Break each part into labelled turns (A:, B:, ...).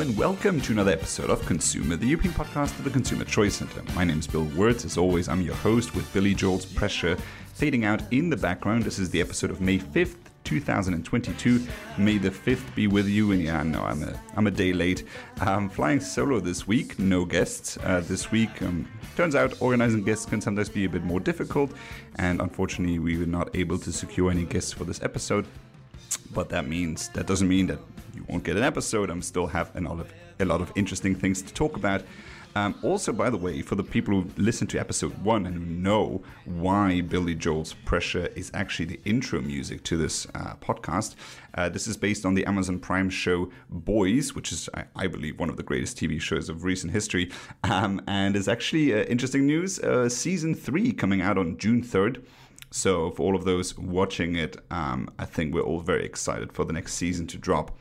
A: And welcome to another episode of Consumer, the European podcast of the Consumer Choice Center. My name is Bill Wirtz. As always, I'm your host with Billy Joel's Pressure fading out in the background. This is the episode of May 5th, 2022. May the 5th be with you. And yeah, no, I'm a, I'm a day late. I'm flying solo this week, no guests uh, this week. Um, turns out organizing guests can sometimes be a bit more difficult, and unfortunately, we were not able to secure any guests for this episode. But that means that doesn't mean that you won't get an episode. I'm still have a lot of a lot of interesting things to talk about. Um, also, by the way, for the people who listen to episode one and who know why Billy Joel's Pressure is actually the intro music to this uh, podcast, uh, this is based on the Amazon Prime show Boys, which is, I, I believe, one of the greatest TV shows of recent history, um, and is actually uh, interesting news. Uh, season three coming out on June 3rd. So, for all of those watching it, um, I think we're all very excited for the next season to drop.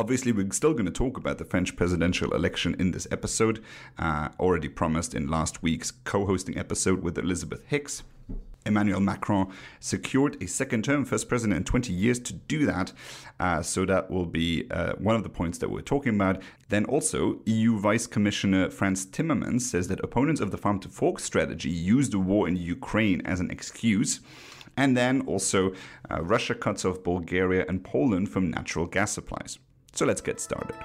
A: Obviously, we're still going to talk about the French presidential election in this episode, uh, already promised in last week's co hosting episode with Elizabeth Hicks. Emmanuel Macron secured a second term, first president in 20 years to do that. Uh, so that will be uh, one of the points that we're talking about. Then also, EU Vice Commissioner Frans Timmermans says that opponents of the farm to fork strategy use the war in Ukraine as an excuse. And then also, uh, Russia cuts off Bulgaria and Poland from natural gas supplies. So let's get started.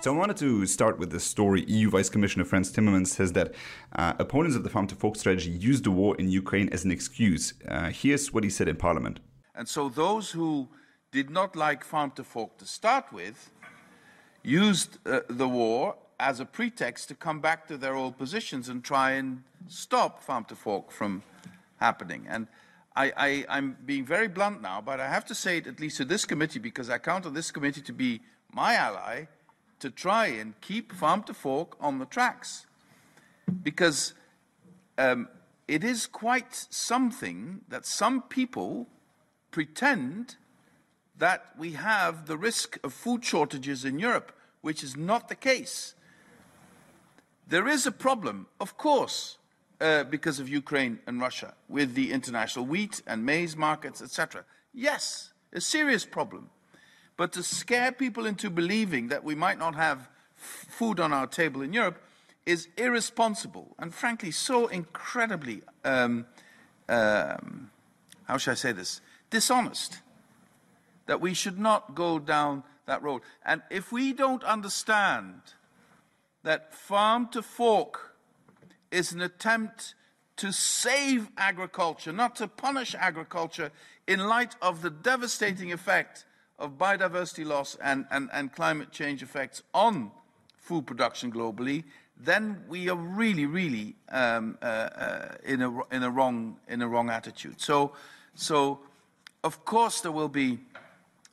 A: So I wanted to start with this story. EU Vice Commissioner Frans Timmermans says that uh, opponents of the farm to fork strategy used the war in Ukraine as an excuse. Uh, here's what he said in Parliament.
B: And so those who did not like farm to fork to start with used uh, the war as a pretext to come back to their old positions and try and stop farm to fork from happening. And I, am being very blunt now, but I have to say it at least to this committee because I count on this committee to be my ally to try and keep farm to fork on the tracks. Because um, it is quite something that some people pretend that we have the risk of food shortages in Europe, which is not the case. There is a problem, of course, uh, because of Ukraine and Russia with the international wheat and maize markets, etc. Yes, a serious problem. But to scare people into believing that we might not have food on our table in Europe is irresponsible and, frankly, so incredibly, um, um, how should I say this, dishonest that we should not go down that road. And if we don't understand that farm to fork is an attempt to save agriculture, not to punish agriculture, in light of the devastating effect of biodiversity loss and, and, and climate change effects on food production globally, then we are really, really um, uh, uh, in, a, in, a wrong, in a wrong attitude. So, so, of course, there will be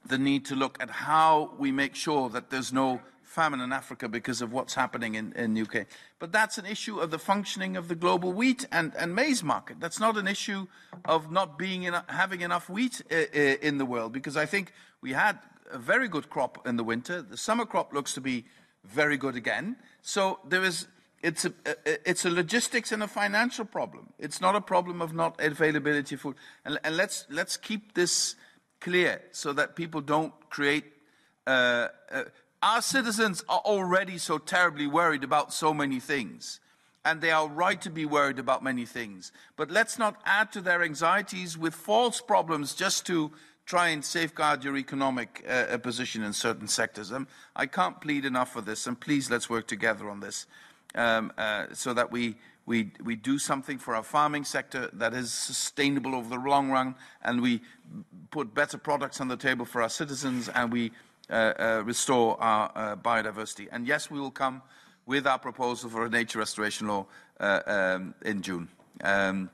B: the need to look at how we make sure that there's no famine in Africa because of what's happening in, in UK. But that's an issue of the functioning of the global wheat and, and maize market. That's not an issue of not being in, having enough wheat uh, in the world because I think we had a very good crop in the winter. The summer crop looks to be very good again. So there is it's a, it's a logistics and a financial problem. It's not a problem of not availability of food. And, and let's, let's keep this clear so that people don't create uh, uh, our citizens are already so terribly worried about so many things. And they are right to be worried about many things. But let's not add to their anxieties with false problems just to try and safeguard your economic uh, uh, position in certain sectors. Um, I can't plead enough for this, and please let's work together on this um, uh, so that we, we, we do something for our farming sector that is sustainable over the long run, and we put better products on the table for our citizens, and we restore our uh, biodiversity. And yes, we will come with our proposal for a nature restoration law um, in June. Um,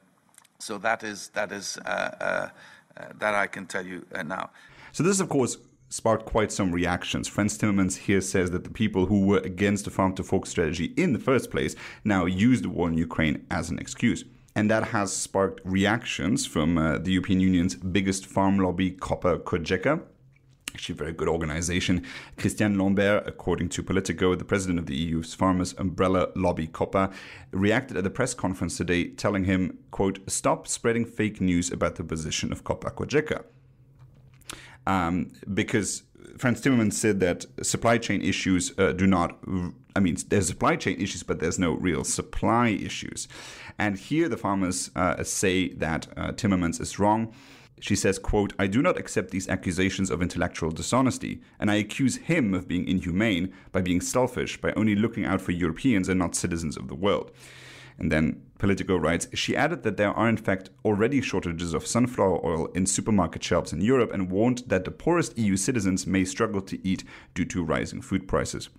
B: so that is that is that I can tell you now.
A: So this, of course, sparked quite some reactions. Frans Timmermans here says that the people who were against the farm to fork strategy in the first place now use the war in Ukraine as an excuse. And that has sparked reactions from uh, the European Union's biggest farm lobby, Copa Cogeca, actually a very good organization. Christiane Lambert, according to Politico, the president of the EU's farmers umbrella lobby COPA, reacted at the press conference today telling him, quote, stop spreading fake news about the position of COPA Cogeca. Um, because Frans Timmermans said that supply chain issues uh, do not. I mean, there's supply chain issues, but there's no real supply issues. And here, the farmers uh, say that uh, Timmermans is wrong. She says, quote, I do not accept these accusations of intellectual dishonesty, and I accuse him of being inhumane by being selfish, by only looking out for Europeans and not citizens of the world. And then Politico writes, she added that there are in fact already shortages of sunflower oil in supermarket shelves in Europe and warned that the poorest EU citizens may struggle to eat due to rising food prices.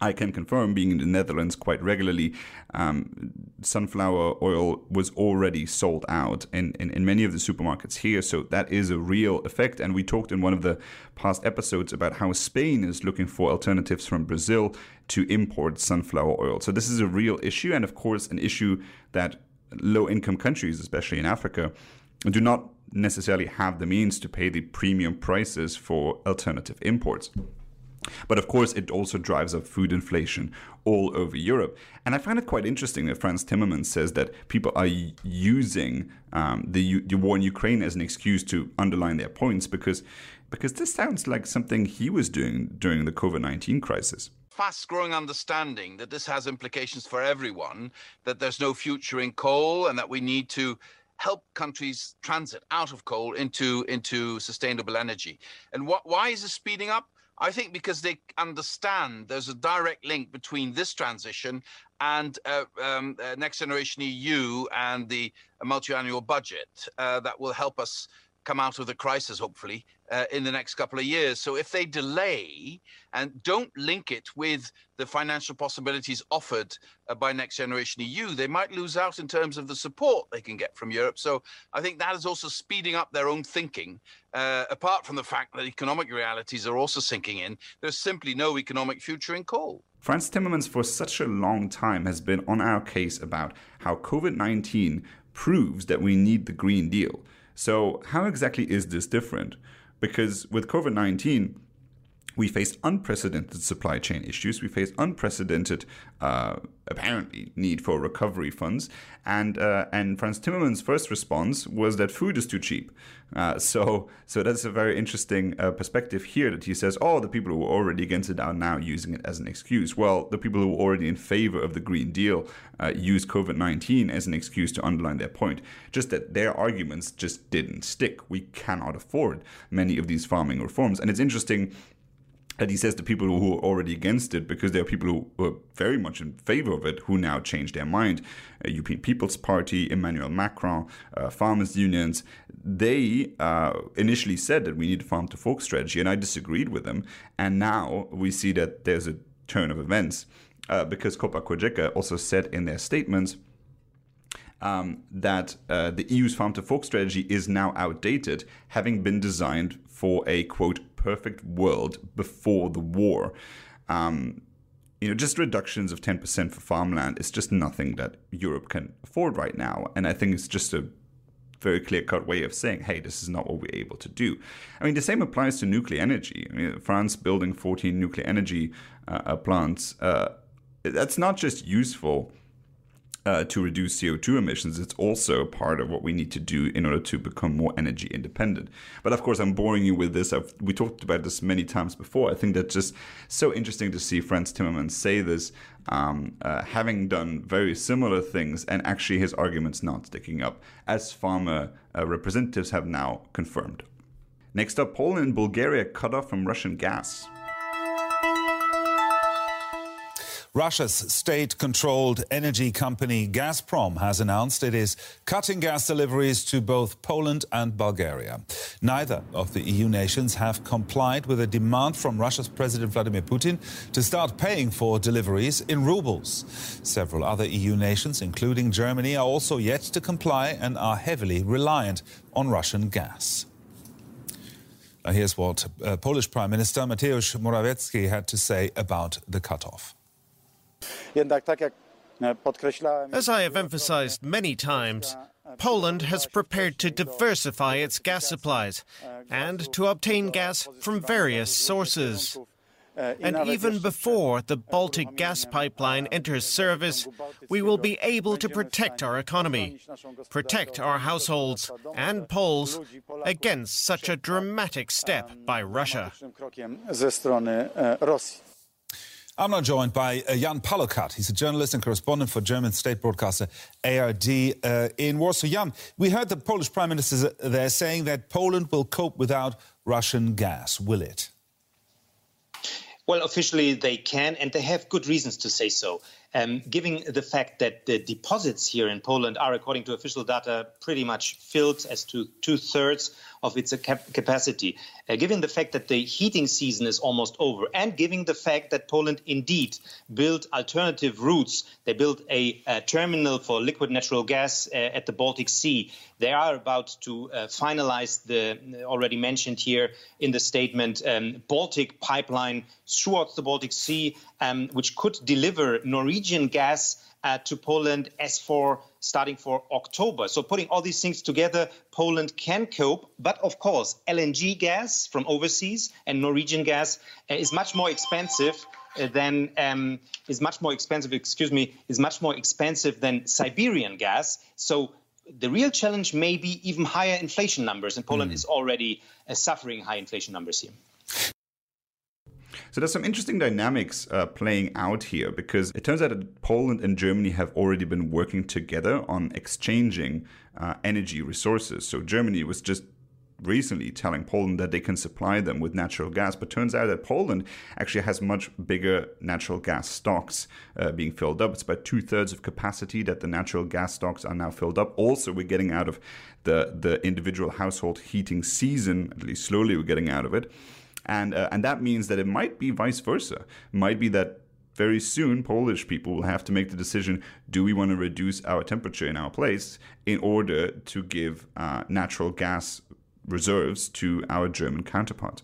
A: I can confirm, being in the Netherlands quite regularly, um, sunflower oil was already sold out in, in, in, many of the supermarkets here. So that is a real effect. And we talked in one of the past episodes about how Spain is looking for alternatives from Brazil to import sunflower oil. So this is a real issue. And of course, an issue that low income countries, especially in Africa, do not necessarily have the means to pay the premium prices for alternative imports. But of course, it also drives up food inflation all over Europe. And I find it quite interesting that Frans Timmermans says that people are using um, the, the war in Ukraine as an excuse to underline their points because, because this sounds like something he was doing during the COVID 19 crisis
B: fast growing understanding that this has implications for everyone, that there's no future in coal, and that we need to help countries transit out of coal into, into sustainable energy. And why is this speeding up? I think because they understand there's a direct link between this transition and uh, um, uh, Next Generation EU and the multi-annual budget uh, that will help us come out of the crisis, hopefully, uh, in the next couple of years. So if they delay and don't link it with the financial possibilities offered uh, by Next Generation EU, they might lose out in terms of the support they can get from Europe. So I think that is also speeding up their own thinking. Uh, apart from the fact that economic realities are also sinking in, there's simply no economic future in coal.
A: Frans Timmermans, for such a long time, has been on our case about how COVID 19 proves that we need the Green Deal. So, how exactly is this different? Because with COVID 19, we faced unprecedented supply chain issues. We faced unprecedented, uh, apparently, need for recovery funds. And uh, and Frans Timmermans' first response was that food is too cheap. Uh, so so that's a very interesting uh, perspective here. That he says, oh, the people who were already against it are now using it as an excuse. Well, the people who were already in favor of the Green Deal uh, use COVID nineteen as an excuse to underline their point. Just that their arguments just didn't stick. We cannot afford many of these farming reforms, and it's interesting and he says to people who are already against it, because there are people who were very much in favor of it, who now change their mind. Uh, European People's Party, Emmanuel Macron, uh, farmers' unions, they uh, initially said that we need a farm to fork strategy, and I disagreed with them. And now we see that there's a turn of events, uh, because Copa Cogeca also said in their statements um, that uh, the EU's farm to fork strategy is now outdated, having been designed for a quote perfect world before the war. Um, you know, just reductions of 10% for farmland is just nothing that Europe can afford right now. And I think it's just a very clear cut way of saying, hey, this is not what we're able to do. I mean, the same applies to nuclear energy. I mean, France building 14 nuclear energy uh, plants, uh, that's not just useful uh, to reduce CO2 emissions, it's also part of what we need to do in order to become more energy independent. But of course, I'm boring you with this. I've, we talked about this many times before. I think that's just so interesting to see Frans Timmermans say this, um, uh, having done very similar things, and actually his arguments not sticking up, as farmer uh, representatives have now confirmed. Next up, Poland and Bulgaria cut off from Russian gas.
C: Russia's state controlled energy company Gazprom has announced it is cutting gas deliveries to both Poland and Bulgaria. Neither of the EU nations have complied with a demand from Russia's President Vladimir Putin to start paying for deliveries in rubles. Several other EU nations, including Germany, are also yet to comply and are heavily reliant on Russian gas. Here's what uh, Polish Prime Minister Mateusz Morawiecki had to say about the cutoff.
D: As I have emphasized many times, Poland has prepared to diversify its gas supplies and to obtain gas from various sources. And even before the Baltic gas pipeline enters service, we will be able to protect our economy, protect our households and Poles against such a dramatic step by Russia.
C: I'm now joined by uh, Jan Pallokat. He's a journalist and correspondent for German state broadcaster ARD uh, in Warsaw. Jan, we heard the Polish Prime Minister there saying that Poland will cope without Russian gas. Will it?
E: Well, officially they can, and they have good reasons to say so. Um, given the fact that the deposits here in Poland are, according to official data, pretty much filled as to two thirds of its cap- capacity, uh, given the fact that the heating season is almost over, and given the fact that Poland indeed built alternative routes, they built a, a terminal for liquid natural gas uh, at the Baltic Sea. They are about to uh, finalize the uh, already mentioned here in the statement um, Baltic pipeline throughout the Baltic Sea, um, which could deliver Norwegian gas uh, to Poland as for starting for October. So putting all these things together, Poland can cope. But of course, LNG gas from overseas and Norwegian gas uh, is much more expensive uh, than um, is much more expensive. Excuse me, is much more expensive than Siberian gas. So the real challenge may be even higher inflation numbers, and Poland mm. is already uh, suffering high inflation numbers here.
A: So there's some interesting dynamics uh, playing out here because it turns out that Poland and Germany have already been working together on exchanging uh, energy resources. So Germany was just recently telling Poland that they can supply them with natural gas, but turns out that Poland actually has much bigger natural gas stocks uh, being filled up. It's about two thirds of capacity that the natural gas stocks are now filled up. Also, we're getting out of the the individual household heating season. At least slowly, we're getting out of it and uh, and that means that it might be vice versa. It might be that very soon Polish people will have to make the decision: Do we want to reduce our temperature in our place in order to give uh, natural gas reserves to our German counterpart?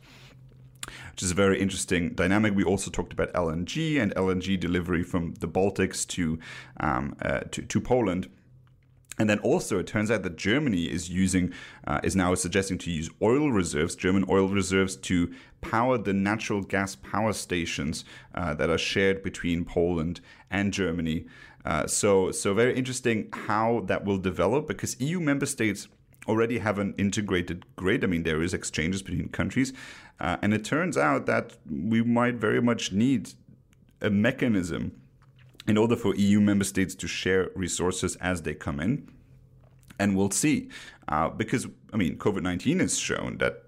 A: which is a very interesting dynamic. We also talked about LNG and LNG delivery from the Baltics to um, uh, to, to Poland. And then also, it turns out that Germany is using, uh, is now suggesting to use oil reserves, German oil reserves, to power the natural gas power stations uh, that are shared between Poland and Germany. Uh, so, so very interesting how that will develop because EU member states already have an integrated grid. I mean, there is exchanges between countries, uh, and it turns out that we might very much need a mechanism in order for EU member states to share resources as they come in. And we'll see. Uh, because, I mean, COVID 19 has shown that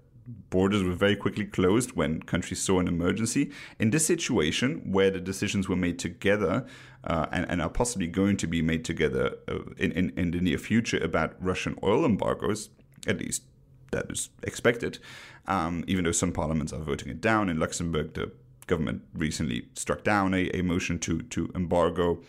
A: borders were very quickly closed when countries saw an emergency. In this situation, where the decisions were made together uh, and, and, are possibly going to be made together uh, in, in, in, the near future about Russian oil embargoes, at least that is expected, um, even though some parliaments are voting it down. In Luxembourg, the government recently struck down a, a motion to to embargo.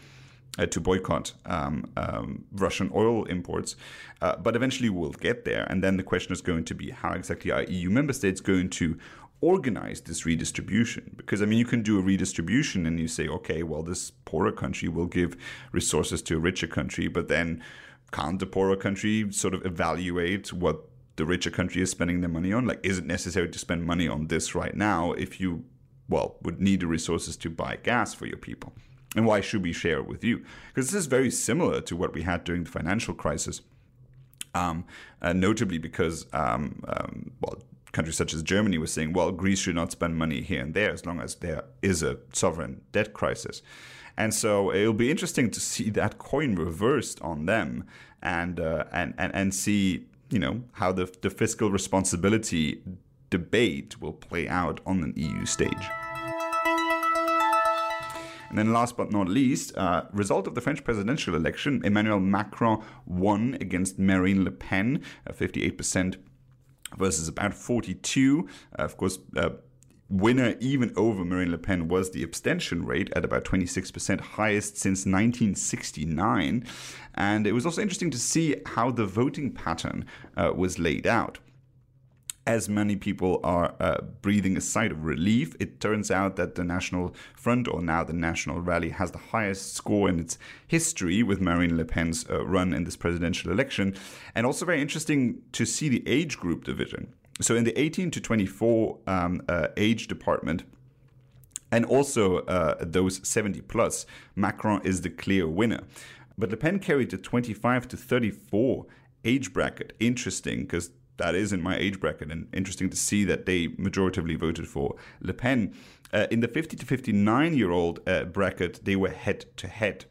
A: Uh, to boycott um, um, Russian oil imports, uh, but eventually we'll get there. And then the question is going to be how exactly are EU member states going to organize this redistribution? Because I mean, you can do a redistribution and you say, okay, well, this poorer country will give resources to a richer country, but then can't the poorer country sort of evaluate what the richer country is spending their money on? Like, is it necessary to spend money on this right now if you well, would need the resources to buy gas for your people. And why should we share it with you? Because this is very similar to what we had during the financial crisis, um, uh, notably because, um, um, well, countries such as Germany were saying, well, Greece should not spend money here and there as long as there is a sovereign debt crisis. And so it'll be interesting to see that coin reversed on them and, uh, and, and, and see you know how the, the fiscal responsibility debate will play out on an EU stage. And then, last but not least, uh, result of the French presidential election: Emmanuel Macron won against Marine Le Pen, uh, 58% versus about 42. Uh, of course. Uh, winner even over Marine Le Pen was the abstention rate at about 26%, highest since 1969. And it was also interesting to see how the voting pattern uh, was laid out as many people are uh, breathing a sigh of relief, it turns out that the National Front, or now the National Rally, has the highest score in its history with Marine Le Pen's uh, run in this presidential election. And also very interesting to see the age group division. So in the 18 to 24 um, uh, age department, and also uh, those 70 plus, Macron is the clear winner. But Le Pen carried the 25 to 34 age bracket. Interesting, because that is in my age bracket, and interesting to see that they majoritively voted for Le Pen. Uh, in the 50 to 59 year old uh, bracket, they were head to head.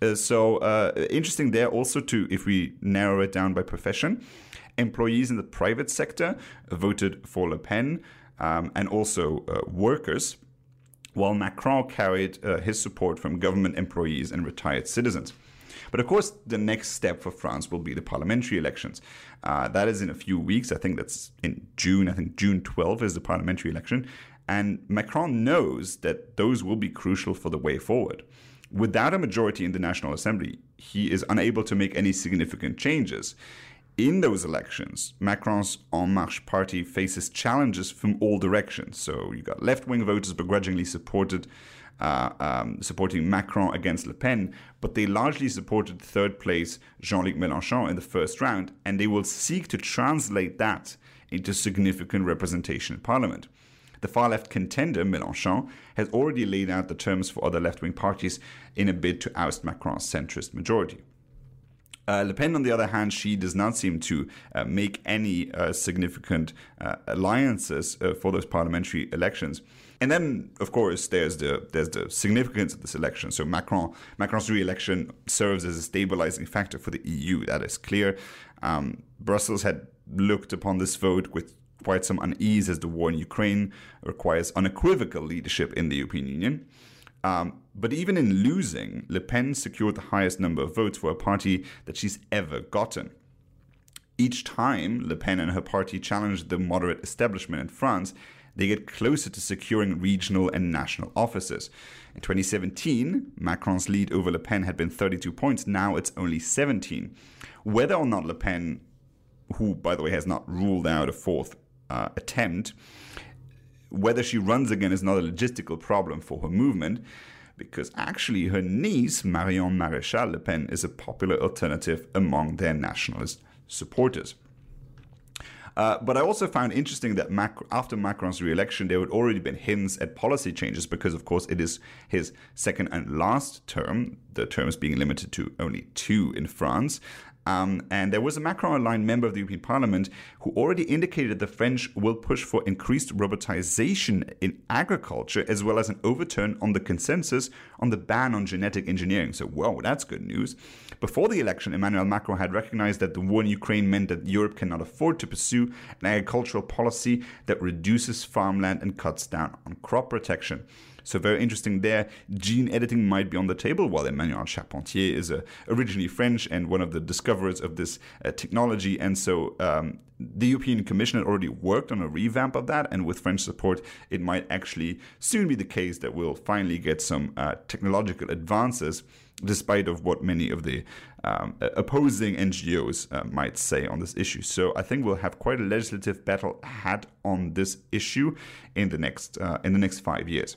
A: Uh, so uh, interesting there also to if we narrow it down by profession, employees in the private sector voted for Le Pen, um, and also uh, workers while Macron carried uh, his support from government employees and retired citizens. But of course, the next step for France will be the parliamentary elections. Uh, that is in a few weeks. I think that's in June. I think June 12 is the parliamentary election. And Macron knows that those will be crucial for the way forward. Without a majority in the National Assembly, he is unable to make any significant changes in those elections, Macron's En Marche party faces challenges from all directions. So you got left-wing voters begrudgingly supported uh, um, supporting Macron against Le Pen, but they largely supported third place Jean-Luc Mélenchon in the first round, and they will seek to translate that into significant representation in parliament. The far left contender, Mélenchon, has already laid out the terms for other left wing parties in a bid to oust Macron's centrist majority. Uh, Le Pen, on the other hand, she does not seem to uh, make any uh, significant uh, alliances uh, for those parliamentary elections. And then, of course, there's the there's the significance of this election. So Macron Macron's re-election serves as a stabilizing factor for the EU. That is clear. Um, Brussels had looked upon this vote with quite some unease, as the war in Ukraine requires unequivocal leadership in the European Union. Um, but even in losing, Le Pen secured the highest number of votes for a party that she's ever gotten. Each time Le Pen and her party challenge the moderate establishment in France, they get closer to securing regional and national offices. In 2017, Macron's lead over Le Pen had been 32 points, now it's only 17. Whether or not Le Pen, who, by the way, has not ruled out a fourth uh, attempt, whether she runs again is not a logistical problem for her movement, because actually her niece, Marion Maréchal Le Pen, is a popular alternative among their nationalist supporters. Uh, but I also found interesting that Mac- after Macron's re-election, there had already been hints at policy changes because, of course, it is his second and last term, the terms being limited to only two in France. Um, and there was a Macron aligned member of the European Parliament who already indicated the French will push for increased robotization in agriculture as well as an overturn on the consensus on the ban on genetic engineering. So, whoa, that's good news. Before the election, Emmanuel Macron had recognized that the war in Ukraine meant that Europe cannot afford to pursue an agricultural policy that reduces farmland and cuts down on crop protection. So very interesting there. Gene editing might be on the table, while Emmanuelle Charpentier is uh, originally French and one of the discoverers of this uh, technology. And so um, the European Commission had already worked on a revamp of that, and with French support, it might actually soon be the case that we'll finally get some uh, technological advances, despite of what many of the um, opposing NGOs uh, might say on this issue. So I think we'll have quite a legislative battle had on this issue in the next uh, in the next five years.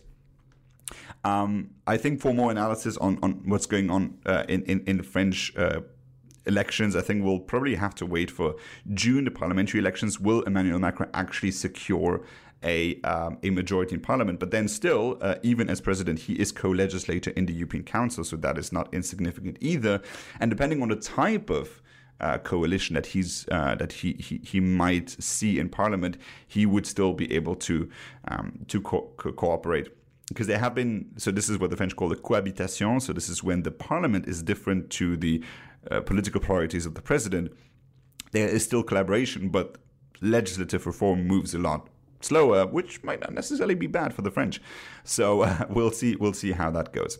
A: Um, I think for more analysis on, on what's going on uh, in, in, in the French uh, elections, I think we'll probably have to wait for June, the parliamentary elections. Will Emmanuel Macron actually secure a, um, a majority in parliament? But then, still, uh, even as president, he is co legislator in the European Council, so that is not insignificant either. And depending on the type of uh, coalition that he's uh, that he, he he might see in Parliament, he would still be able to um, to co- co- cooperate because there have been so this is what the French call the cohabitation. So this is when the parliament is different to the uh, political priorities of the president. There is still collaboration, but legislative reform moves a lot slower, which might not necessarily be bad for the French. So uh, we'll see. We'll see how that goes.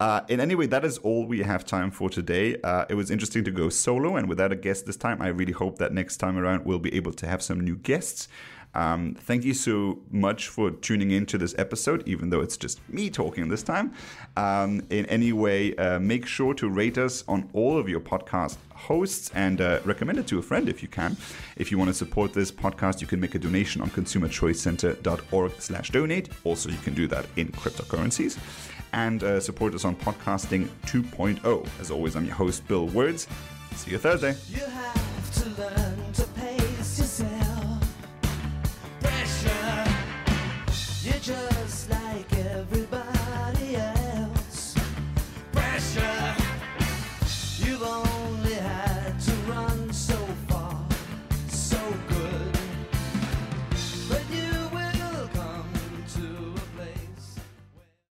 A: Uh, in any way, that is all we have time for today. Uh, it was interesting to go solo and without a guest this time. I really hope that next time around we'll be able to have some new guests. Um, thank you so much for tuning in to this episode, even though it's just me talking this time. Um, in any way, uh, make sure to rate us on all of your podcast hosts and uh, recommend it to a friend if you can. If you want to support this podcast, you can make a donation on consumerchoicecenter.org slash donate. Also, you can do that in cryptocurrencies. And uh, support us on Podcasting 2.0. As always, I'm your host, Bill Wirtz. See you Thursday. You